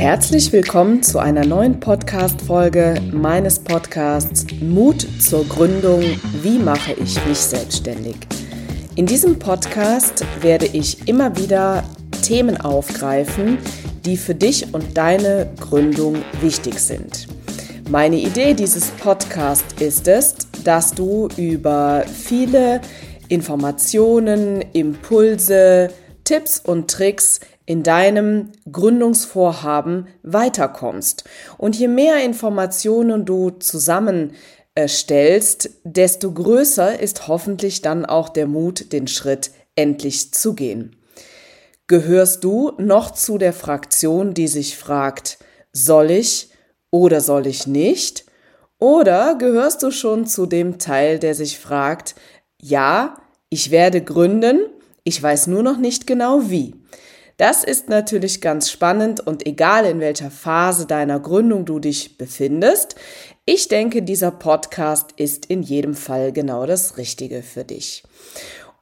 Herzlich willkommen zu einer neuen Podcast-Folge meines Podcasts Mut zur Gründung. Wie mache ich mich selbstständig? In diesem Podcast werde ich immer wieder Themen aufgreifen, die für dich und deine Gründung wichtig sind. Meine Idee dieses Podcasts ist es, dass du über viele Informationen, Impulse, Tipps und Tricks in deinem Gründungsvorhaben weiterkommst. Und je mehr Informationen du zusammenstellst, desto größer ist hoffentlich dann auch der Mut, den Schritt endlich zu gehen. Gehörst du noch zu der Fraktion, die sich fragt, soll ich oder soll ich nicht? Oder gehörst du schon zu dem Teil, der sich fragt, ja, ich werde gründen, ich weiß nur noch nicht genau wie. Das ist natürlich ganz spannend und egal in welcher Phase deiner Gründung du dich befindest, ich denke, dieser Podcast ist in jedem Fall genau das Richtige für dich.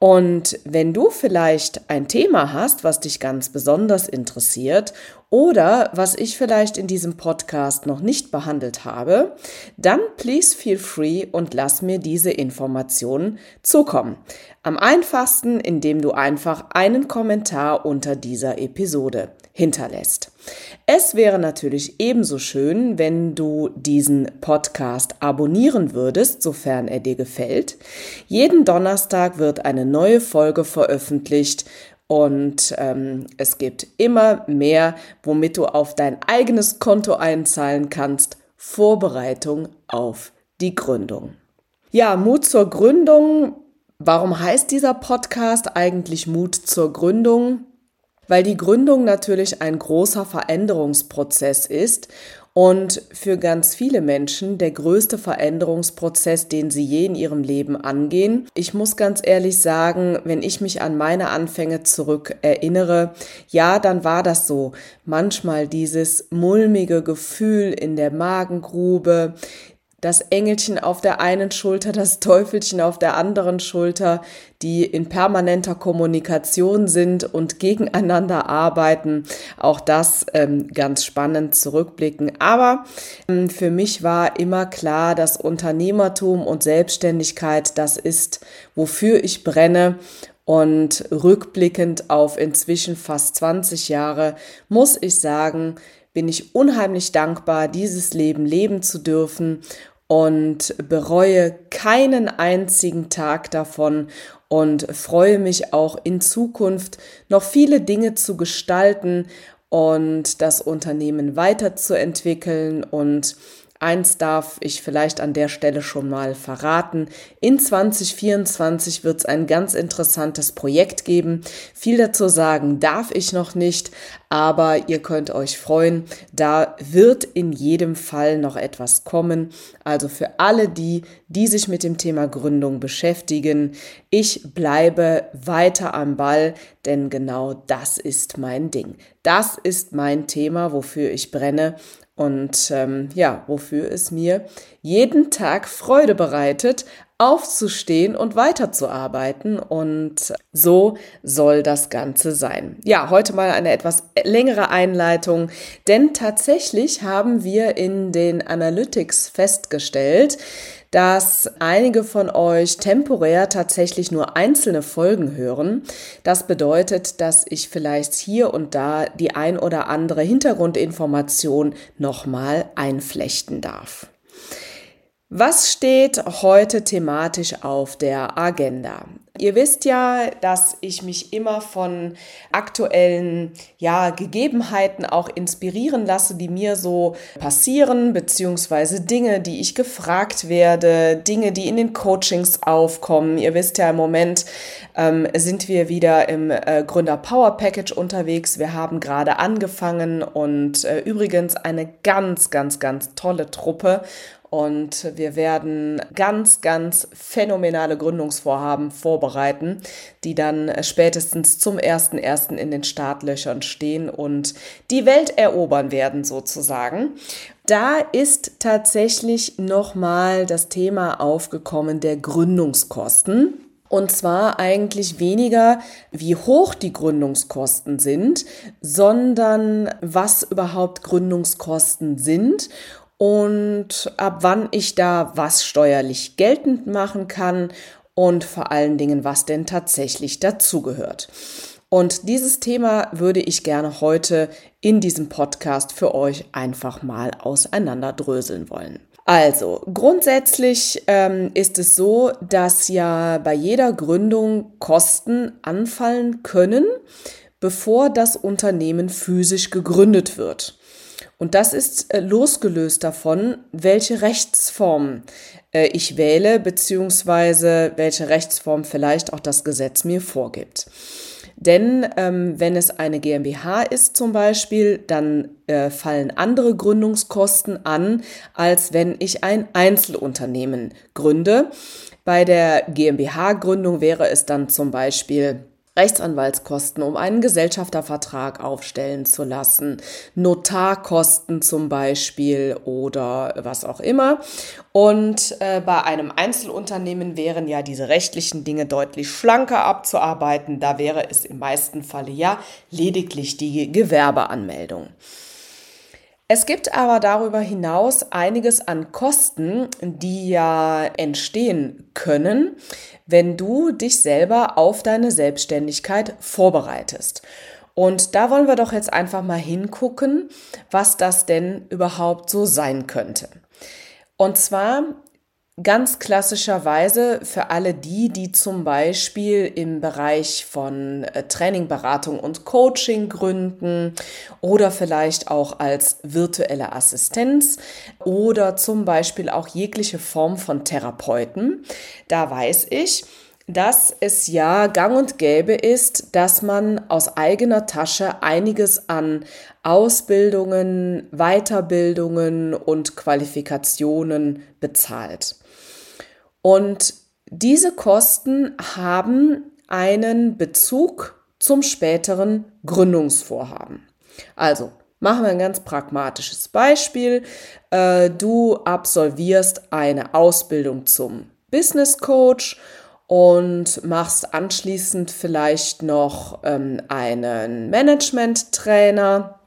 Und wenn du vielleicht ein Thema hast, was dich ganz besonders interessiert oder was ich vielleicht in diesem Podcast noch nicht behandelt habe, dann please feel free und lass mir diese Informationen zukommen. Am einfachsten, indem du einfach einen Kommentar unter dieser Episode hinterlässt. Es wäre natürlich ebenso schön, wenn du diesen Podcast abonnieren würdest, sofern er dir gefällt. Jeden Donnerstag wird eine neue Folge veröffentlicht und ähm, es gibt immer mehr, womit du auf dein eigenes Konto einzahlen kannst. Vorbereitung auf die Gründung. Ja, Mut zur Gründung. Warum heißt dieser Podcast eigentlich Mut zur Gründung? weil die Gründung natürlich ein großer Veränderungsprozess ist und für ganz viele Menschen der größte Veränderungsprozess, den sie je in ihrem Leben angehen. Ich muss ganz ehrlich sagen, wenn ich mich an meine Anfänge zurück erinnere, ja, dann war das so. Manchmal dieses mulmige Gefühl in der Magengrube, das Engelchen auf der einen Schulter, das Teufelchen auf der anderen Schulter, die in permanenter Kommunikation sind und gegeneinander arbeiten. Auch das ähm, ganz spannend zurückblicken. Aber ähm, für mich war immer klar, dass Unternehmertum und Selbstständigkeit das ist, wofür ich brenne. Und rückblickend auf inzwischen fast 20 Jahre muss ich sagen, bin ich unheimlich dankbar, dieses Leben leben zu dürfen und bereue keinen einzigen Tag davon und freue mich auch in Zukunft noch viele Dinge zu gestalten und das Unternehmen weiterzuentwickeln und Eins darf ich vielleicht an der Stelle schon mal verraten. In 2024 wird es ein ganz interessantes Projekt geben. Viel dazu sagen darf ich noch nicht, aber ihr könnt euch freuen. Da wird in jedem Fall noch etwas kommen. Also für alle die, die sich mit dem Thema Gründung beschäftigen, ich bleibe weiter am Ball, denn genau das ist mein Ding. Das ist mein Thema, wofür ich brenne und ähm, ja, wofür es mir jeden Tag Freude bereitet, aufzustehen und weiterzuarbeiten. Und so soll das Ganze sein. Ja, heute mal eine etwas längere Einleitung, denn tatsächlich haben wir in den Analytics festgestellt, dass einige von euch temporär tatsächlich nur einzelne Folgen hören. Das bedeutet, dass ich vielleicht hier und da die ein oder andere Hintergrundinformation nochmal einflechten darf. Was steht heute thematisch auf der Agenda? Ihr wisst ja, dass ich mich immer von aktuellen ja, Gegebenheiten auch inspirieren lasse, die mir so passieren, beziehungsweise Dinge, die ich gefragt werde, Dinge, die in den Coachings aufkommen. Ihr wisst ja, im Moment ähm, sind wir wieder im äh, Gründer Power Package unterwegs. Wir haben gerade angefangen und äh, übrigens eine ganz, ganz, ganz tolle Truppe und wir werden ganz, ganz phänomenale Gründungsvorhaben vorbereiten, die dann spätestens zum 1.1. in den Startlöchern stehen und die Welt erobern werden sozusagen. Da ist tatsächlich nochmal das Thema aufgekommen der Gründungskosten. Und zwar eigentlich weniger, wie hoch die Gründungskosten sind, sondern was überhaupt Gründungskosten sind und ab wann ich da was steuerlich geltend machen kann und vor allen Dingen, was denn tatsächlich dazugehört. Und dieses Thema würde ich gerne heute in diesem Podcast für euch einfach mal auseinanderdröseln wollen. Also, grundsätzlich ähm, ist es so, dass ja bei jeder Gründung Kosten anfallen können, bevor das Unternehmen physisch gegründet wird. Und das ist äh, losgelöst davon, welche Rechtsform äh, ich wähle, beziehungsweise welche Rechtsform vielleicht auch das Gesetz mir vorgibt. Denn ähm, wenn es eine GmbH ist zum Beispiel, dann äh, fallen andere Gründungskosten an, als wenn ich ein Einzelunternehmen gründe. Bei der GmbH-Gründung wäre es dann zum Beispiel Rechtsanwaltskosten, um einen Gesellschaftervertrag aufstellen zu lassen, Notarkosten zum Beispiel oder was auch immer. Und äh, bei einem Einzelunternehmen wären ja diese rechtlichen Dinge deutlich schlanker abzuarbeiten. Da wäre es im meisten Falle ja lediglich die Gewerbeanmeldung. Es gibt aber darüber hinaus einiges an Kosten, die ja entstehen können, wenn du dich selber auf deine Selbstständigkeit vorbereitest. Und da wollen wir doch jetzt einfach mal hingucken, was das denn überhaupt so sein könnte. Und zwar Ganz klassischerweise für alle die, die zum Beispiel im Bereich von äh, Training, Beratung und Coaching gründen oder vielleicht auch als virtuelle Assistenz oder zum Beispiel auch jegliche Form von Therapeuten. Da weiß ich, dass es ja gang und gäbe ist, dass man aus eigener Tasche einiges an Ausbildungen, Weiterbildungen und Qualifikationen bezahlt. Und diese Kosten haben einen Bezug zum späteren Gründungsvorhaben. Also machen wir ein ganz pragmatisches Beispiel. Äh, du absolvierst eine Ausbildung zum Business Coach und machst anschließend vielleicht noch ähm, einen Management Trainer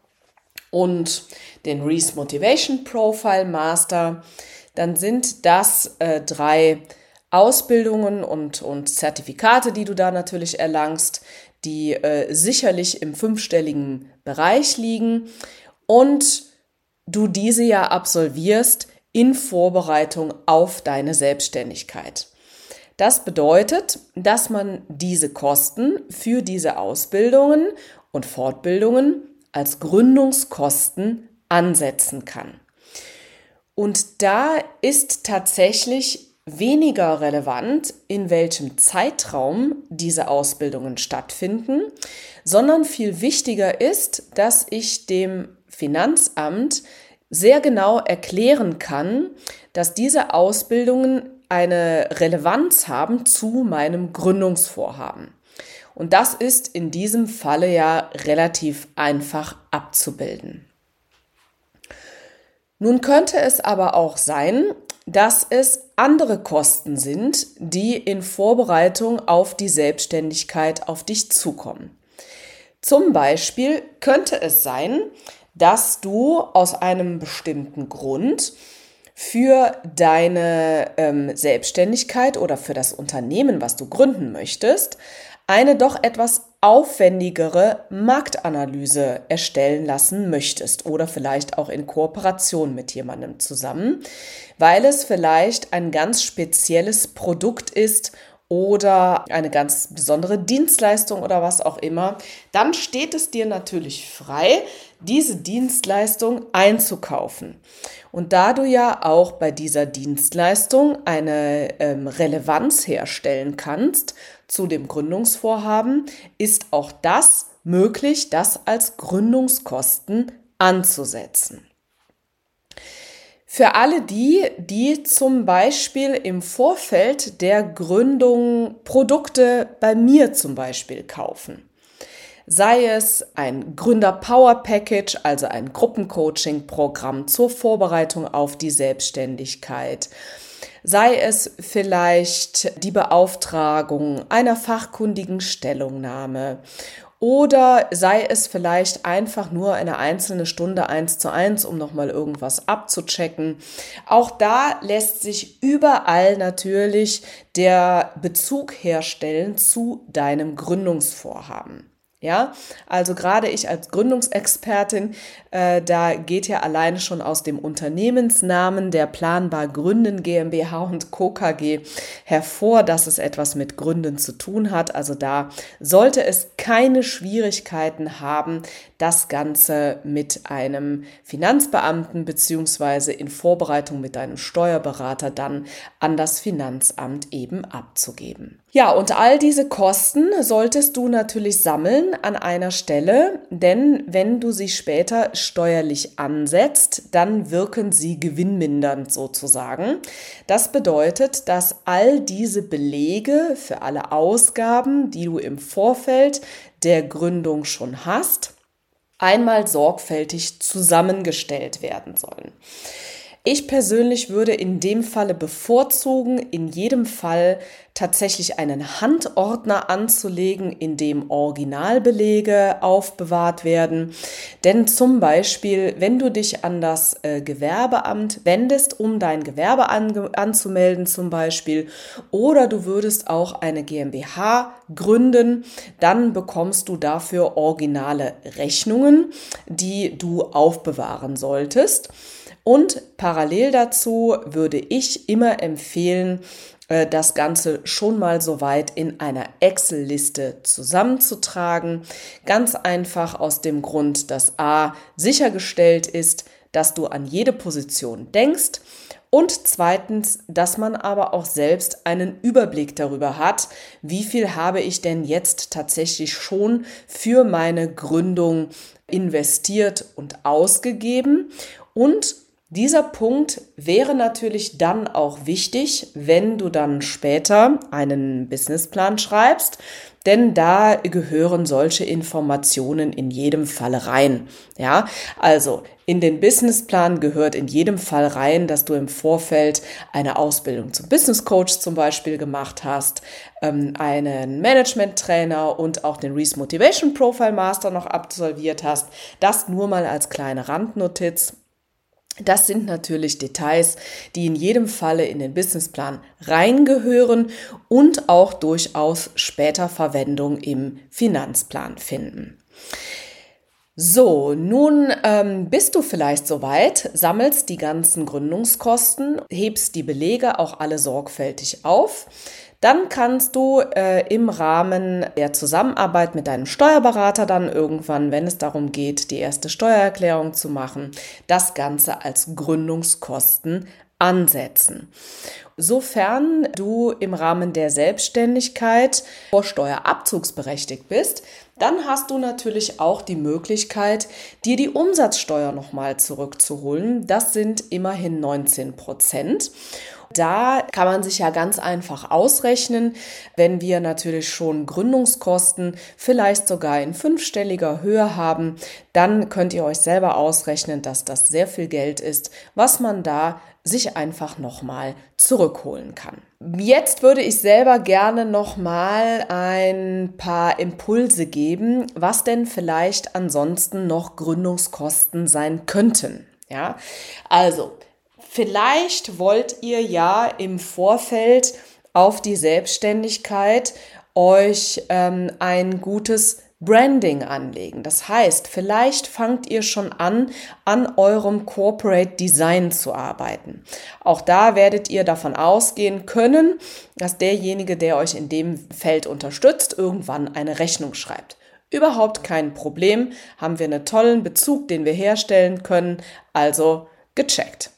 und den Reese Motivation Profile Master dann sind das äh, drei Ausbildungen und, und Zertifikate, die du da natürlich erlangst, die äh, sicherlich im fünfstelligen Bereich liegen und du diese ja absolvierst in Vorbereitung auf deine Selbstständigkeit. Das bedeutet, dass man diese Kosten für diese Ausbildungen und Fortbildungen als Gründungskosten ansetzen kann. Und da ist tatsächlich weniger relevant, in welchem Zeitraum diese Ausbildungen stattfinden, sondern viel wichtiger ist, dass ich dem Finanzamt sehr genau erklären kann, dass diese Ausbildungen eine Relevanz haben zu meinem Gründungsvorhaben. Und das ist in diesem Falle ja relativ einfach abzubilden. Nun könnte es aber auch sein, dass es andere Kosten sind, die in Vorbereitung auf die Selbstständigkeit auf dich zukommen. Zum Beispiel könnte es sein, dass du aus einem bestimmten Grund für deine ähm, Selbstständigkeit oder für das Unternehmen, was du gründen möchtest, eine doch etwas aufwendigere Marktanalyse erstellen lassen möchtest oder vielleicht auch in Kooperation mit jemandem zusammen, weil es vielleicht ein ganz spezielles Produkt ist oder eine ganz besondere Dienstleistung oder was auch immer, dann steht es dir natürlich frei, diese Dienstleistung einzukaufen. Und da du ja auch bei dieser Dienstleistung eine ähm, Relevanz herstellen kannst zu dem Gründungsvorhaben, ist auch das möglich, das als Gründungskosten anzusetzen. Für alle die, die zum Beispiel im Vorfeld der Gründung Produkte bei mir zum Beispiel kaufen sei es ein Gründer Power Package, also ein Gruppencoaching-Programm zur Vorbereitung auf die Selbstständigkeit, sei es vielleicht die Beauftragung einer fachkundigen Stellungnahme oder sei es vielleicht einfach nur eine einzelne Stunde eins zu eins, um nochmal irgendwas abzuchecken. Auch da lässt sich überall natürlich der Bezug herstellen zu deinem Gründungsvorhaben. Ja, also gerade ich als Gründungsexpertin, äh, da geht ja alleine schon aus dem Unternehmensnamen der Planbar Gründen GmbH und Co. KG hervor, dass es etwas mit Gründen zu tun hat. Also da sollte es keine Schwierigkeiten haben, das Ganze mit einem Finanzbeamten beziehungsweise in Vorbereitung mit einem Steuerberater dann an das Finanzamt eben abzugeben. Ja, und all diese Kosten solltest du natürlich sammeln an einer Stelle, denn wenn du sie später steuerlich ansetzt, dann wirken sie gewinnmindernd sozusagen. Das bedeutet, dass all diese Belege für alle Ausgaben, die du im Vorfeld der Gründung schon hast, einmal sorgfältig zusammengestellt werden sollen. Ich persönlich würde in dem Falle bevorzugen, in jedem Fall tatsächlich einen Handordner anzulegen, in dem Originalbelege aufbewahrt werden. Denn zum Beispiel, wenn du dich an das äh, Gewerbeamt wendest, um dein Gewerbe an, anzumelden zum Beispiel, oder du würdest auch eine GmbH gründen, dann bekommst du dafür originale Rechnungen, die du aufbewahren solltest. Und parallel dazu würde ich immer empfehlen, äh, das Ganze schon mal soweit in einer Excel-Liste zusammenzutragen. Ganz einfach aus dem Grund, dass A sichergestellt ist, dass du an jede Position denkst und zweitens, dass man aber auch selbst einen Überblick darüber hat, wie viel habe ich denn jetzt tatsächlich schon für meine Gründung investiert und ausgegeben und dieser Punkt wäre natürlich dann auch wichtig, wenn du dann später einen Businessplan schreibst, denn da gehören solche Informationen in jedem Fall rein. Ja, also in den Businessplan gehört in jedem Fall rein, dass du im Vorfeld eine Ausbildung zum Business Coach zum Beispiel gemacht hast, ähm, einen Management Trainer und auch den Reese Motivation Profile Master noch absolviert hast. Das nur mal als kleine Randnotiz. Das sind natürlich Details, die in jedem Falle in den Businessplan reingehören und auch durchaus später Verwendung im Finanzplan finden. So, nun ähm, bist du vielleicht soweit, sammelst die ganzen Gründungskosten, hebst die Belege auch alle sorgfältig auf. Dann kannst du äh, im Rahmen der Zusammenarbeit mit deinem Steuerberater dann irgendwann, wenn es darum geht, die erste Steuererklärung zu machen, das Ganze als Gründungskosten ansetzen. Sofern du im Rahmen der Selbstständigkeit vor Steuerabzugsberechtigt bist, dann hast du natürlich auch die Möglichkeit, dir die Umsatzsteuer nochmal zurückzuholen. Das sind immerhin 19 Prozent. Da kann man sich ja ganz einfach ausrechnen, wenn wir natürlich schon Gründungskosten vielleicht sogar in fünfstelliger Höhe haben, dann könnt ihr euch selber ausrechnen, dass das sehr viel Geld ist, was man da sich einfach nochmal zurückholen kann. Jetzt würde ich selber gerne nochmal ein paar Impulse geben, was denn vielleicht ansonsten noch Gründungskosten sein könnten. Ja, also Vielleicht wollt ihr ja im Vorfeld auf die Selbstständigkeit euch ähm, ein gutes Branding anlegen. Das heißt, vielleicht fangt ihr schon an, an eurem Corporate Design zu arbeiten. Auch da werdet ihr davon ausgehen können, dass derjenige, der euch in dem Feld unterstützt, irgendwann eine Rechnung schreibt. Überhaupt kein Problem, haben wir einen tollen Bezug, den wir herstellen können, also gecheckt.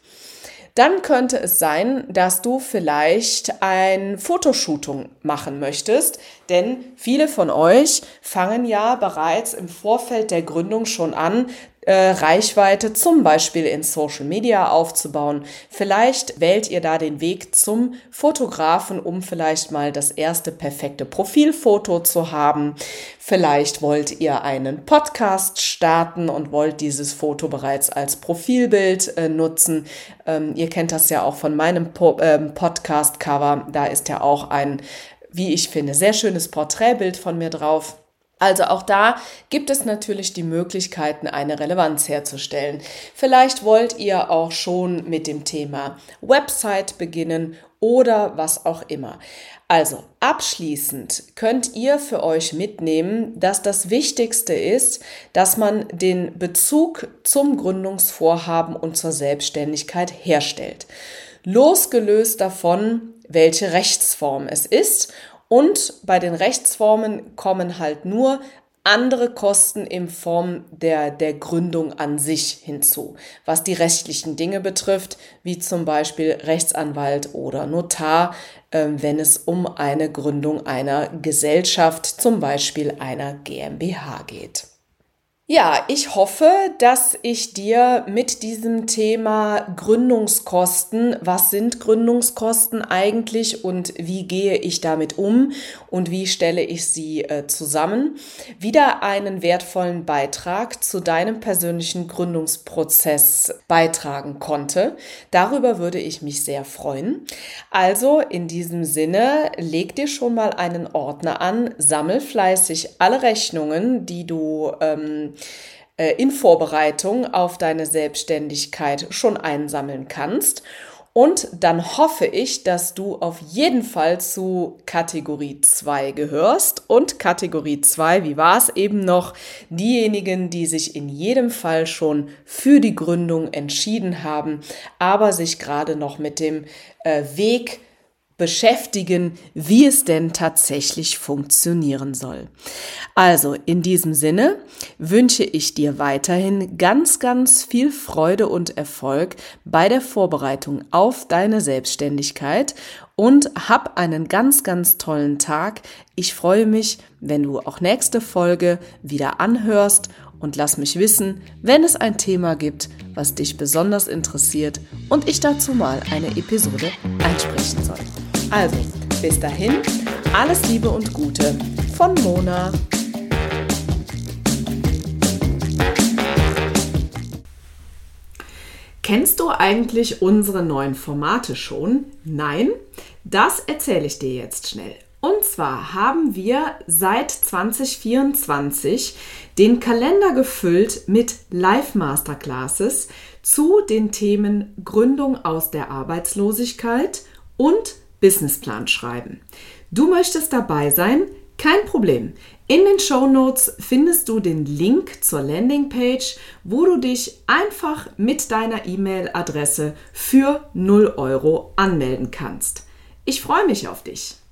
Dann könnte es sein, dass du vielleicht ein Fotoshooting machen möchtest, denn viele von euch fangen ja bereits im Vorfeld der Gründung schon an, äh, Reichweite zum Beispiel in Social Media aufzubauen. Vielleicht wählt ihr da den Weg zum Fotografen, um vielleicht mal das erste perfekte Profilfoto zu haben. Vielleicht wollt ihr einen Podcast starten und wollt dieses Foto bereits als Profilbild äh, nutzen. Ähm, ihr kennt das ja auch von meinem po äh, Podcast-Cover. Da ist ja auch ein, wie ich finde, sehr schönes Porträtbild von mir drauf. Also auch da gibt es natürlich die Möglichkeiten, eine Relevanz herzustellen. Vielleicht wollt ihr auch schon mit dem Thema Website beginnen oder was auch immer. Also abschließend könnt ihr für euch mitnehmen, dass das Wichtigste ist, dass man den Bezug zum Gründungsvorhaben und zur Selbstständigkeit herstellt. Losgelöst davon, welche Rechtsform es ist und bei den Rechtsformen kommen halt nur andere Kosten in Form der, der Gründung an sich hinzu, was die rechtlichen Dinge betrifft, wie zum Beispiel Rechtsanwalt oder Notar, äh, wenn es um eine Gründung einer Gesellschaft, zum Beispiel einer GmbH geht. Ja, ich hoffe, dass ich dir mit diesem Thema Gründungskosten, was sind Gründungskosten eigentlich und wie gehe ich damit um und wie stelle ich sie äh, zusammen, wieder einen wertvollen Beitrag zu deinem persönlichen Gründungsprozess beitragen konnte. Darüber würde ich mich sehr freuen. Also in diesem Sinne, leg dir schon mal einen Ordner an, sammel fleißig alle Rechnungen, die du ähm, äh, in Vorbereitung auf deine Selbstständigkeit schon einsammeln kannst. Und dann hoffe ich, dass du auf jeden Fall zu Kategorie 2 gehörst. Und Kategorie 2, wie war es eben noch? Diejenigen, die sich in jedem Fall schon für die Gründung entschieden haben, aber sich gerade noch mit dem äh, Weg beschäftigen, wie es denn tatsächlich funktionieren soll. Also in diesem Sinne wünsche ich dir weiterhin ganz, ganz viel Freude und Erfolg bei der Vorbereitung auf deine Selbstständigkeit und hab einen ganz, ganz tollen Tag. Ich freue mich, wenn du auch nächste Folge wieder anhörst und lass mich wissen, wenn es ein Thema gibt, was dich besonders interessiert und ich dazu mal eine Episode einsprechen soll. Also, bis dahin, alles Liebe und Gute von Mona. Kennst du eigentlich unsere neuen Formate schon? Nein? Das erzähle ich dir jetzt schnell. Und zwar haben wir seit 2024 den Kalender gefüllt mit Live-Masterclasses zu den Themen Gründung aus der Arbeitslosigkeit und Businessplan schreiben. Du möchtest dabei sein? Kein Problem. In den Show Notes findest du den Link zur Landingpage, wo du dich einfach mit deiner E-Mail-Adresse für 0 Euro anmelden kannst. Ich freue mich auf dich.